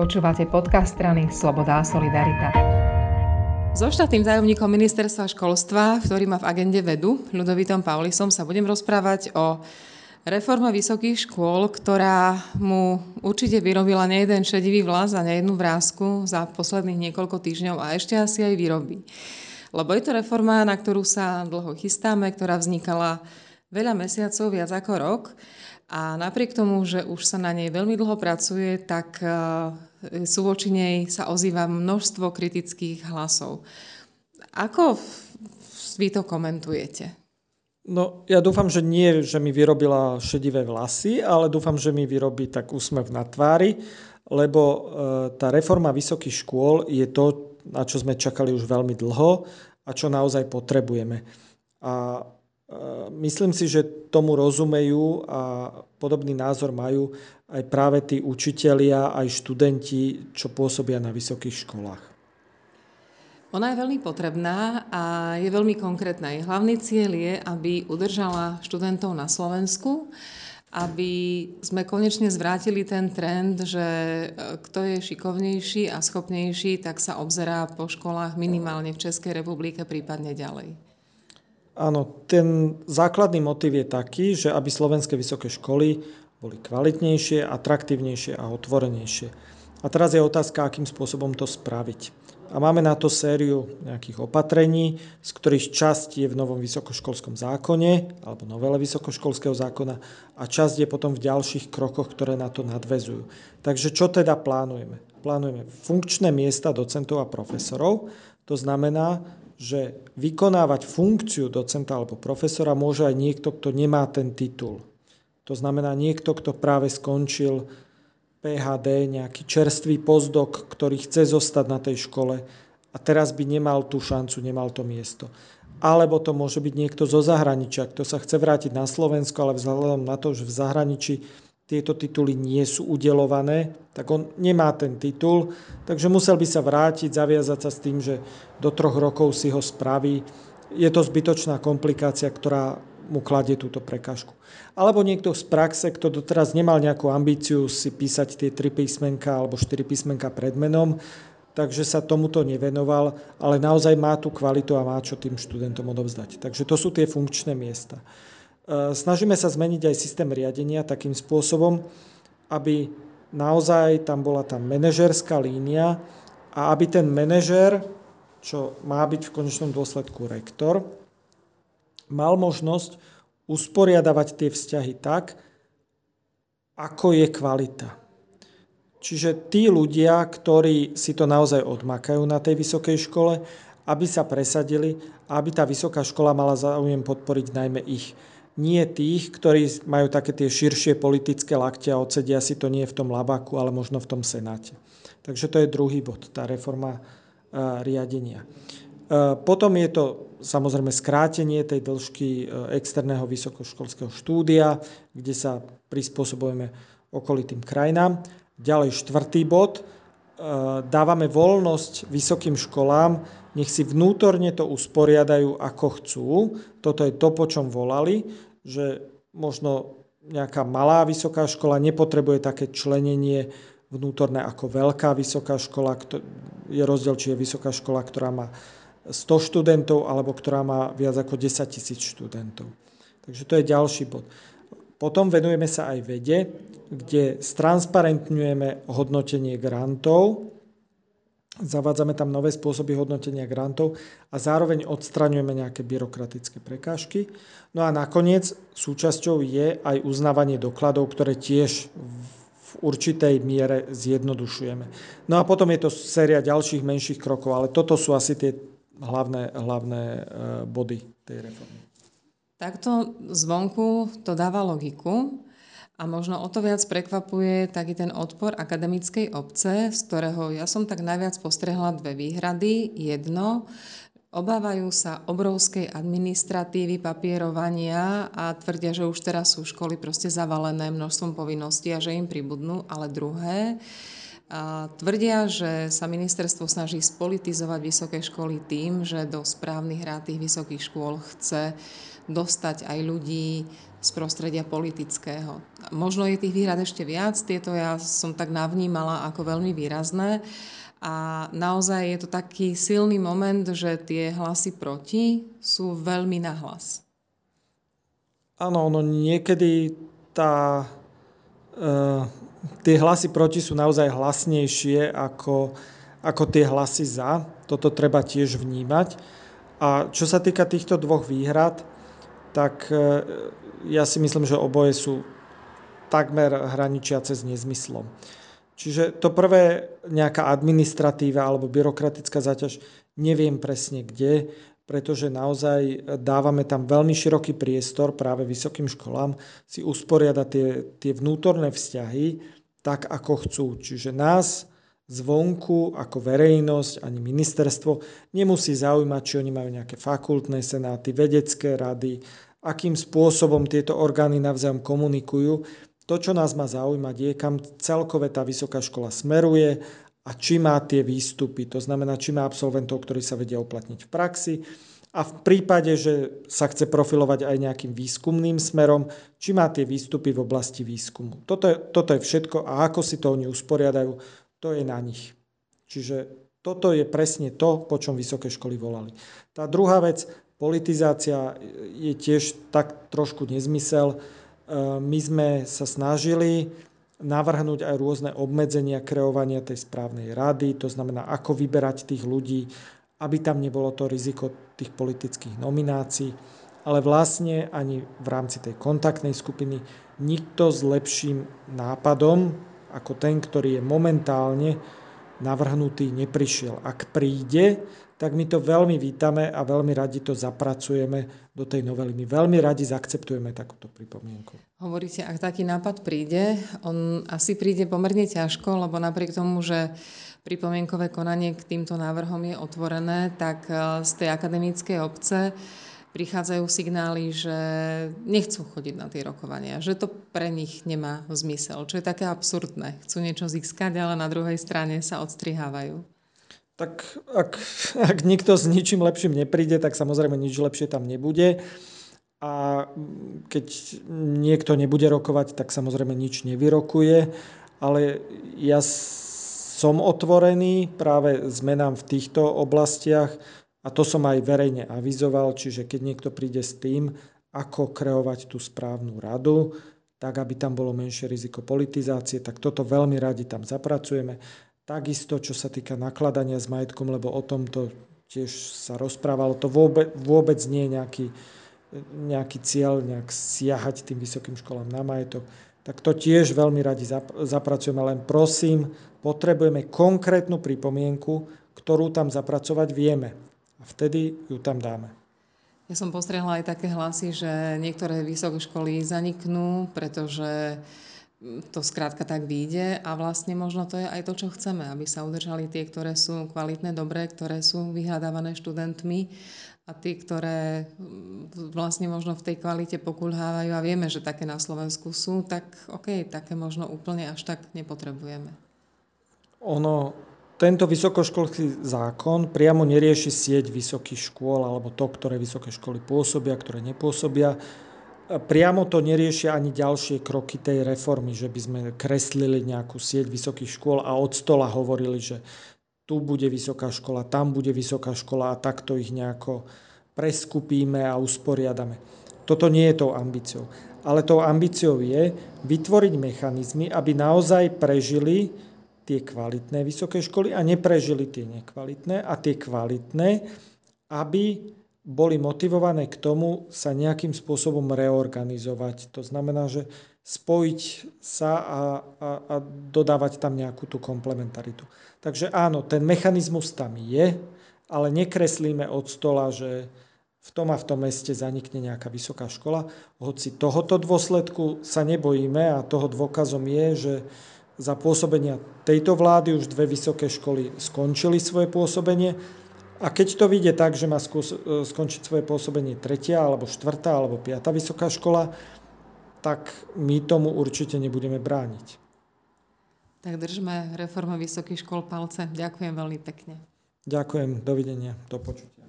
Počúvate podcast strany Sloboda a Solidarita. So štátnym tajomníkom ministerstva školstva, ktorý má v agende vedu, Ľudovitom Paulisom, sa budem rozprávať o reforme vysokých škôl, ktorá mu určite vyrobila nejeden šedivý vlas a nejednú vrázku za posledných niekoľko týždňov a ešte asi aj vyrobí. Lebo je to reforma, na ktorú sa dlho chystáme, ktorá vznikala veľa mesiacov, viac ako rok a napriek tomu, že už sa na nej veľmi dlho pracuje, tak sú voči nej sa ozýva množstvo kritických hlasov. Ako vy to komentujete? No, ja dúfam, že nie, že mi vyrobila šedivé vlasy, ale dúfam, že mi vyrobí tak úsmev na tvári, lebo e, tá reforma vysokých škôl je to, na čo sme čakali už veľmi dlho a čo naozaj potrebujeme. A Myslím si, že tomu rozumejú a podobný názor majú aj práve tí učitelia, aj študenti, čo pôsobia na vysokých školách. Ona je veľmi potrebná a je veľmi konkrétna. Jej hlavný cieľ je, aby udržala študentov na Slovensku, aby sme konečne zvrátili ten trend, že e, kto je šikovnejší a schopnejší, tak sa obzerá po školách minimálne v Českej republike, prípadne ďalej. Áno, ten základný motiv je taký, že aby slovenské vysoké školy boli kvalitnejšie, atraktívnejšie a otvorenejšie. A teraz je otázka, akým spôsobom to spraviť. A máme na to sériu nejakých opatrení, z ktorých časť je v novom vysokoškolskom zákone alebo novele vysokoškolského zákona a časť je potom v ďalších krokoch, ktoré na to nadvezujú. Takže čo teda plánujeme? Plánujeme funkčné miesta docentov a profesorov, to znamená, že vykonávať funkciu docenta alebo profesora môže aj niekto, kto nemá ten titul. To znamená niekto, kto práve skončil PHD, nejaký čerstvý pozdok, ktorý chce zostať na tej škole a teraz by nemal tú šancu, nemal to miesto. Alebo to môže byť niekto zo zahraničia, kto sa chce vrátiť na Slovensko, ale vzhľadom na to, že v zahraničí tieto tituly nie sú udelované, tak on nemá ten titul, takže musel by sa vrátiť, zaviazať sa s tým, že do troch rokov si ho spraví. Je to zbytočná komplikácia, ktorá mu kladie túto prekážku. Alebo niekto z praxe, kto doteraz nemal nejakú ambíciu si písať tie tri písmenka alebo štyri písmenka pred menom, takže sa tomuto nevenoval, ale naozaj má tú kvalitu a má čo tým študentom odovzdať. Takže to sú tie funkčné miesta. E, snažíme sa zmeniť aj systém riadenia takým spôsobom, aby naozaj tam bola tá manažerská línia a aby ten manažer, čo má byť v konečnom dôsledku rektor, mal možnosť usporiadavať tie vzťahy tak, ako je kvalita. Čiže tí ľudia, ktorí si to naozaj odmakajú na tej vysokej škole, aby sa presadili aby tá vysoká škola mala záujem podporiť najmä ich nie tých, ktorí majú také tie širšie politické lakte a odsedia si to nie v tom labaku, ale možno v tom senáte. Takže to je druhý bod, tá reforma e, riadenia. E, potom je to samozrejme skrátenie tej dĺžky e, externého vysokoškolského štúdia, kde sa prispôsobujeme okolitým krajinám. Ďalej štvrtý bod, dávame voľnosť vysokým školám, nech si vnútorne to usporiadajú ako chcú. Toto je to, po čom volali, že možno nejaká malá vysoká škola nepotrebuje také členenie vnútorné ako veľká vysoká škola. Je rozdiel, či je vysoká škola, ktorá má 100 študentov alebo ktorá má viac ako 10 tisíc študentov. Takže to je ďalší bod. Potom venujeme sa aj vede, kde stransparentňujeme hodnotenie grantov, Zavádzame tam nové spôsoby hodnotenia grantov a zároveň odstraňujeme nejaké byrokratické prekážky. No a nakoniec súčasťou je aj uznávanie dokladov, ktoré tiež v určitej miere zjednodušujeme. No a potom je to séria ďalších menších krokov, ale toto sú asi tie hlavné, hlavné e, body tej reformy. Takto zvonku to dáva logiku, a možno o to viac prekvapuje taký ten odpor akademickej obce, z ktorého ja som tak najviac postrehla dve výhrady. Jedno, obávajú sa obrovskej administratívy, papierovania a tvrdia, že už teraz sú školy proste zavalené množstvom povinností a že im pribudnú. Ale druhé, a tvrdia, že sa ministerstvo snaží spolitizovať vysoké školy tým, že do správnych rád tých vysokých škôl chce dostať aj ľudí z prostredia politického. Možno je tých výhrad ešte viac, tieto ja som tak navnímala ako veľmi výrazné. A naozaj je to taký silný moment, že tie hlasy proti sú veľmi nahlas. Áno, ono niekedy tá, e, tie hlasy proti sú naozaj hlasnejšie ako, ako tie hlasy za. Toto treba tiež vnímať. A čo sa týka týchto dvoch výhrad, tak e, ja si myslím, že oboje sú takmer hraničiace s nezmyslom. Čiže to prvé, nejaká administratíva alebo byrokratická záťaž, neviem presne kde, pretože naozaj dávame tam veľmi široký priestor práve vysokým školám si usporiadať tie, tie vnútorné vzťahy tak, ako chcú. Čiže nás zvonku ako verejnosť ani ministerstvo nemusí zaujímať, či oni majú nejaké fakultné senáty, vedecké rady, akým spôsobom tieto orgány navzájom komunikujú. To, čo nás má zaujímať, je, kam celkové tá vysoká škola smeruje a či má tie výstupy. To znamená, či má absolventov, ktorí sa vedia uplatniť v praxi a v prípade, že sa chce profilovať aj nejakým výskumným smerom, či má tie výstupy v oblasti výskumu. Toto je, toto je všetko a ako si to oni usporiadajú, to je na nich. Čiže toto je presne to, po čom vysoké školy volali. Tá druhá vec, politizácia je tiež tak trošku nezmysel. Ehm, my sme sa snažili navrhnúť aj rôzne obmedzenia kreovania tej správnej rady, to znamená, ako vyberať tých ľudí, aby tam nebolo to riziko tých politických nominácií, ale vlastne ani v rámci tej kontaktnej skupiny nikto s lepším nápadom ako ten, ktorý je momentálne navrhnutý, neprišiel. Ak príde, tak my to veľmi vítame a veľmi radi to zapracujeme do tej novely. My veľmi radi zaakceptujeme takúto pripomienku. Hovoríte, ak taký nápad príde, on asi príde pomerne ťažko, lebo napriek tomu, že pripomienkové konanie k týmto návrhom je otvorené, tak eh, z tej akademickej obce prichádzajú signály, že nechcú chodiť na tie rokovania, že to pre nich nemá zmysel, čo je také absurdné. Chcú niečo získať, ale na druhej strane sa odstrihávajú tak ak, ak nikto s ničím lepším nepríde, tak samozrejme nič lepšie tam nebude. A keď niekto nebude rokovať, tak samozrejme nič nevyrokuje. Ale ja som otvorený práve zmenám v týchto oblastiach a to som aj verejne avizoval, čiže keď niekto príde s tým, ako kreovať tú správnu radu, tak aby tam bolo menšie riziko politizácie, tak toto veľmi radi tam zapracujeme. Takisto, čo sa týka nakladania s majetkom, lebo o tomto tiež sa rozprávalo, to vôbec, vôbec nie je nejaký, nejaký cieľ nejak siahať tým vysokým školám na majetok. Tak to tiež veľmi radi zapracujeme, len prosím, potrebujeme konkrétnu pripomienku, ktorú tam zapracovať vieme. A vtedy ju tam dáme. Ja som postrehla aj také hlasy, že niektoré vysoké školy zaniknú, pretože to skrátka tak vyjde a vlastne možno to je aj to, čo chceme, aby sa udržali tie, ktoré sú kvalitné, dobré, ktoré sú vyhľadávané študentmi a tie, ktoré mm, vlastne možno v tej kvalite pokulhávajú a vieme, že také na Slovensku sú, tak OK, také možno úplne až tak nepotrebujeme. Ono, tento vysokoškolský zákon priamo nerieši sieť vysokých škôl alebo to, ktoré vysoké školy pôsobia, ktoré nepôsobia priamo to neriešia ani ďalšie kroky tej reformy, že by sme kreslili nejakú sieť vysokých škôl a od stola hovorili, že tu bude vysoká škola, tam bude vysoká škola a takto ich nejako preskupíme a usporiadame. Toto nie je tou ambíciou. Ale tou ambíciou je vytvoriť mechanizmy, aby naozaj prežili tie kvalitné vysoké školy a neprežili tie nekvalitné a tie kvalitné, aby boli motivované k tomu sa nejakým spôsobom reorganizovať. To znamená, že spojiť sa a, a, a dodávať tam nejakú tú komplementaritu. Takže áno, ten mechanizmus tam je, ale nekreslíme od stola, že v tom a v tom meste zanikne nejaká vysoká škola. Hoci tohoto dôsledku sa nebojíme a toho dôkazom je, že za pôsobenia tejto vlády už dve vysoké školy skončili svoje pôsobenie a keď to vyjde tak, že má e, skončiť svoje pôsobenie tretia, alebo štvrtá, alebo piata vysoká škola, tak my tomu určite nebudeme brániť. Tak držme reformu vysokých škol palce. Ďakujem veľmi pekne. Ďakujem, dovidenia, do počutia.